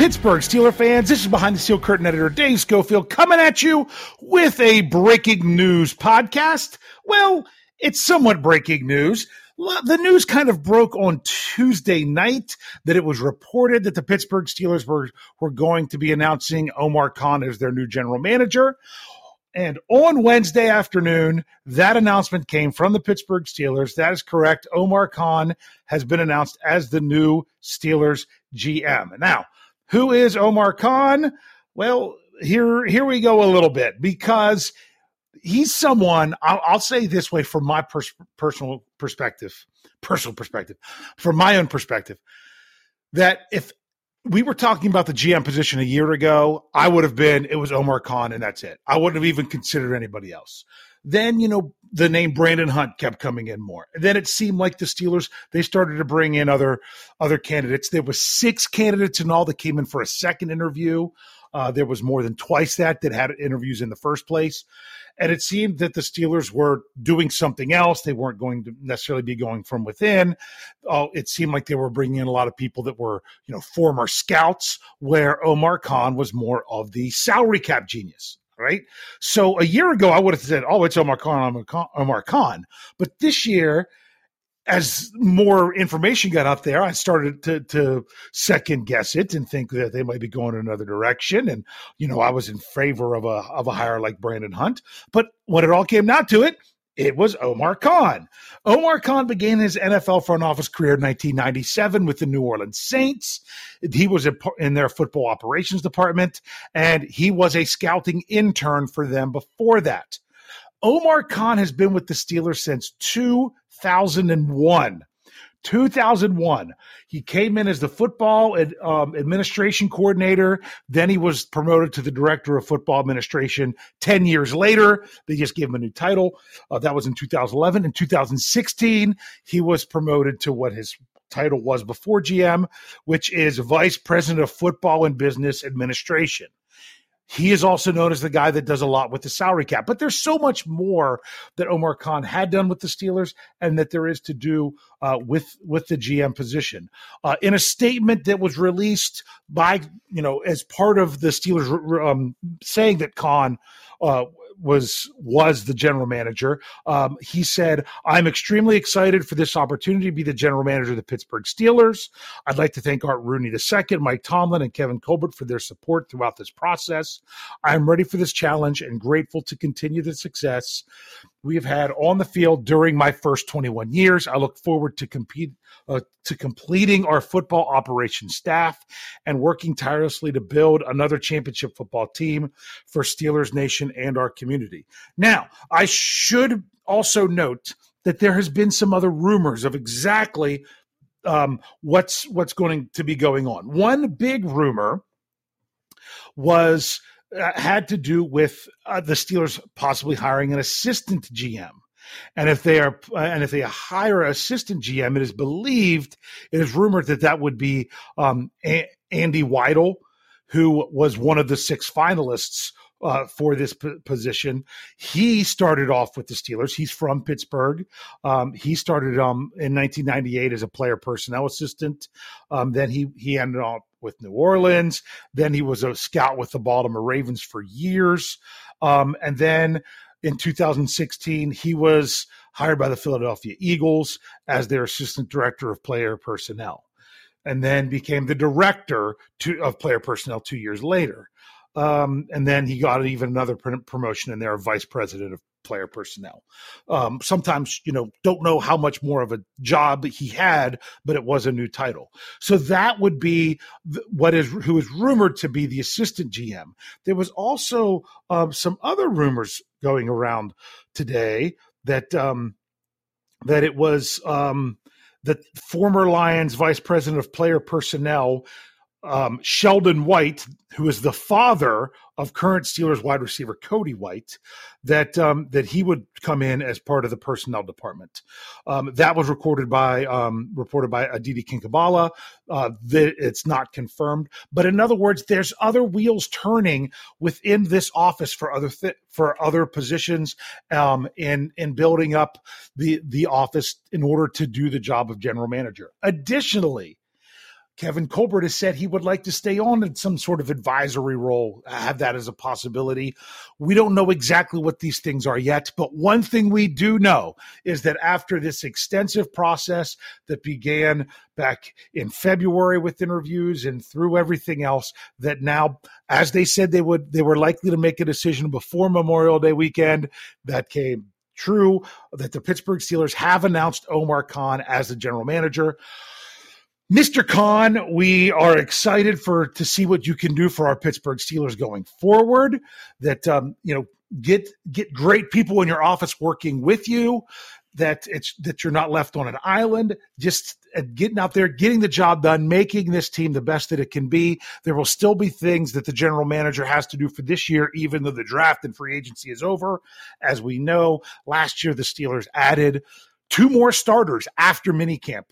Pittsburgh Steeler fans, this is behind the steel curtain editor Dave Schofield coming at you with a breaking news podcast. Well, it's somewhat breaking news. The news kind of broke on Tuesday night that it was reported that the Pittsburgh Steelers were, were going to be announcing Omar Khan as their new general manager. And on Wednesday afternoon, that announcement came from the Pittsburgh Steelers. That is correct. Omar Khan has been announced as the new Steelers GM. Now, who is Omar Khan? Well, here here we go a little bit because he's someone I'll, I'll say this way from my pers- personal perspective, personal perspective, from my own perspective, that if we were talking about the GM position a year ago, I would have been it was Omar Khan and that's it. I wouldn't have even considered anybody else. Then, you know, the name Brandon Hunt kept coming in more. And then it seemed like the Steelers, they started to bring in other other candidates. There was six candidates in all that came in for a second interview. Uh, there was more than twice that that had interviews in the first place. And it seemed that the Steelers were doing something else. They weren't going to necessarily be going from within. Uh, it seemed like they were bringing in a lot of people that were, you know, former scouts, where Omar Khan was more of the salary cap genius right? So a year ago, I would have said, "Oh, it's Omar Khan, Omar Khan." But this year, as more information got out there, I started to, to second guess it and think that they might be going in another direction. And you know, I was in favor of a of a hire like Brandon Hunt. But when it all came down to it, it was Omar Khan. Omar Khan began his NFL front office career in 1997 with the New Orleans Saints. He was in their football operations department, and he was a scouting intern for them before that. Omar Khan has been with the Steelers since 2001. 2001. He came in as the football um, administration coordinator. Then he was promoted to the director of football administration. 10 years later, they just gave him a new title. Uh, that was in 2011. In 2016, he was promoted to what his title was before GM, which is vice president of football and business administration. He is also known as the guy that does a lot with the salary cap. But there's so much more that Omar Khan had done with the Steelers and that there is to do uh, with with the GM position. Uh, in a statement that was released by you know as part of the Steelers um, saying that Khan uh, was was the general manager. Um, he said, "I'm extremely excited for this opportunity to be the general manager of the Pittsburgh Steelers. I'd like to thank Art Rooney II, Mike Tomlin, and Kevin Colbert for their support throughout this process. I'm ready for this challenge and grateful to continue the success we have had on the field during my first 21 years. I look forward to compete uh, to completing our football operations staff and working tirelessly to build another championship football team for Steelers Nation and our community. Now, I should also note that there has been some other rumors of exactly um, what's what's going to be going on. One big rumor was uh, had to do with uh, the Steelers possibly hiring an assistant GM. And if they are, and if they hire an assistant GM, it is believed, it is rumored that that would be um, a- Andy Weidl, who was one of the six finalists uh, for this p- position. He started off with the Steelers. He's from Pittsburgh. Um, he started um, in 1998 as a player personnel assistant. Um, then he he ended up with New Orleans. Then he was a scout with the Baltimore Ravens for years. Um, and then in 2016, he was hired by the Philadelphia Eagles as their assistant director of player personnel, and then became the director to, of player personnel two years later. Um, and then he got even another promotion in there, vice president of player personnel. Um, sometimes, you know, don't know how much more of a job he had, but it was a new title. So that would be what is who is rumored to be the assistant GM. There was also um, some other rumors going around today that um, that it was um, that former Lions vice president of player personnel um, Sheldon White, who is the father of current Steelers wide receiver Cody White, that um, that he would come in as part of the personnel department. Um, that was recorded by um, reported by Aditi Kinkhabwala. Uh, that it's not confirmed, but in other words, there's other wheels turning within this office for other th- for other positions um, in in building up the the office in order to do the job of general manager. Additionally Kevin Colbert has said he would like to stay on in some sort of advisory role, I have that as a possibility. We don't know exactly what these things are yet, but one thing we do know is that after this extensive process that began back in February with interviews and through everything else, that now, as they said they would, they were likely to make a decision before Memorial Day weekend. That came true that the Pittsburgh Steelers have announced Omar Khan as the general manager. Mr. Khan, we are excited for to see what you can do for our Pittsburgh Steelers going forward. That um, you know, get get great people in your office working with you. That it's that you're not left on an island. Just uh, getting out there, getting the job done, making this team the best that it can be. There will still be things that the general manager has to do for this year, even though the draft and free agency is over. As we know, last year the Steelers added two more starters after minicamp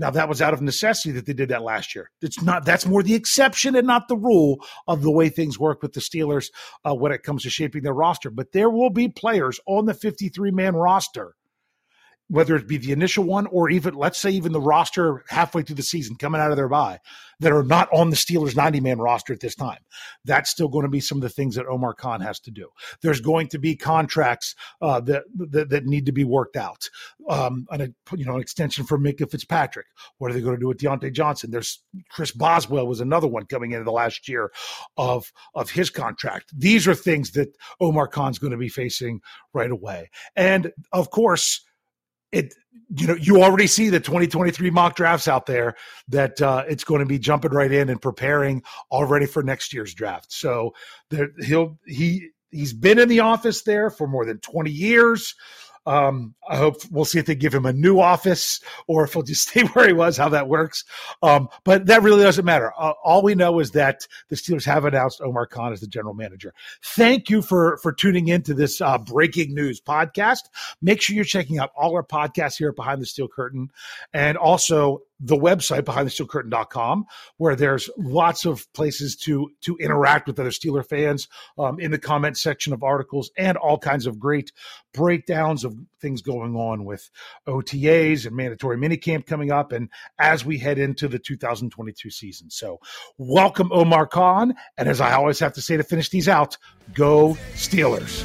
now that was out of necessity that they did that last year. It's not that's more the exception and not the rule of the way things work with the Steelers uh, when it comes to shaping their roster. But there will be players on the 53 man roster whether it be the initial one or even let's say even the roster halfway through the season coming out of their bye that are not on the Steelers 90 man roster at this time. That's still going to be some of the things that Omar Khan has to do. There's going to be contracts uh, that, that, that need to be worked out. Um, an, you know, an extension for Minkah Fitzpatrick. What are they going to do with Diontae Johnson? There's Chris Boswell was another one coming into the last year of of his contract. These are things that Omar Khan's going to be facing right away. And of course, it you know you already see the 2023 mock drafts out there that uh, it's going to be jumping right in and preparing already for next year's draft. So there, he'll he he's been in the office there for more than 20 years um, I hope we'll see if they give him a new office or if he'll just stay where he was, how that works. Um, but that really doesn't matter. Uh, all we know is that the Steelers have announced Omar Khan as the general manager. Thank you for for tuning into this uh, breaking news podcast. Make sure you're checking out all our podcasts here at Behind the Steel Curtain, and also the website behindthesteelcurtain.com where there's lots of places to to interact with other Steeler fans um, in the comment section of articles and all kinds of great breakdowns of things going on with OTAs and mandatory minicamp coming up and as we head into the 2022 season. So welcome Omar Khan and as I always have to say to finish these out, go Steelers.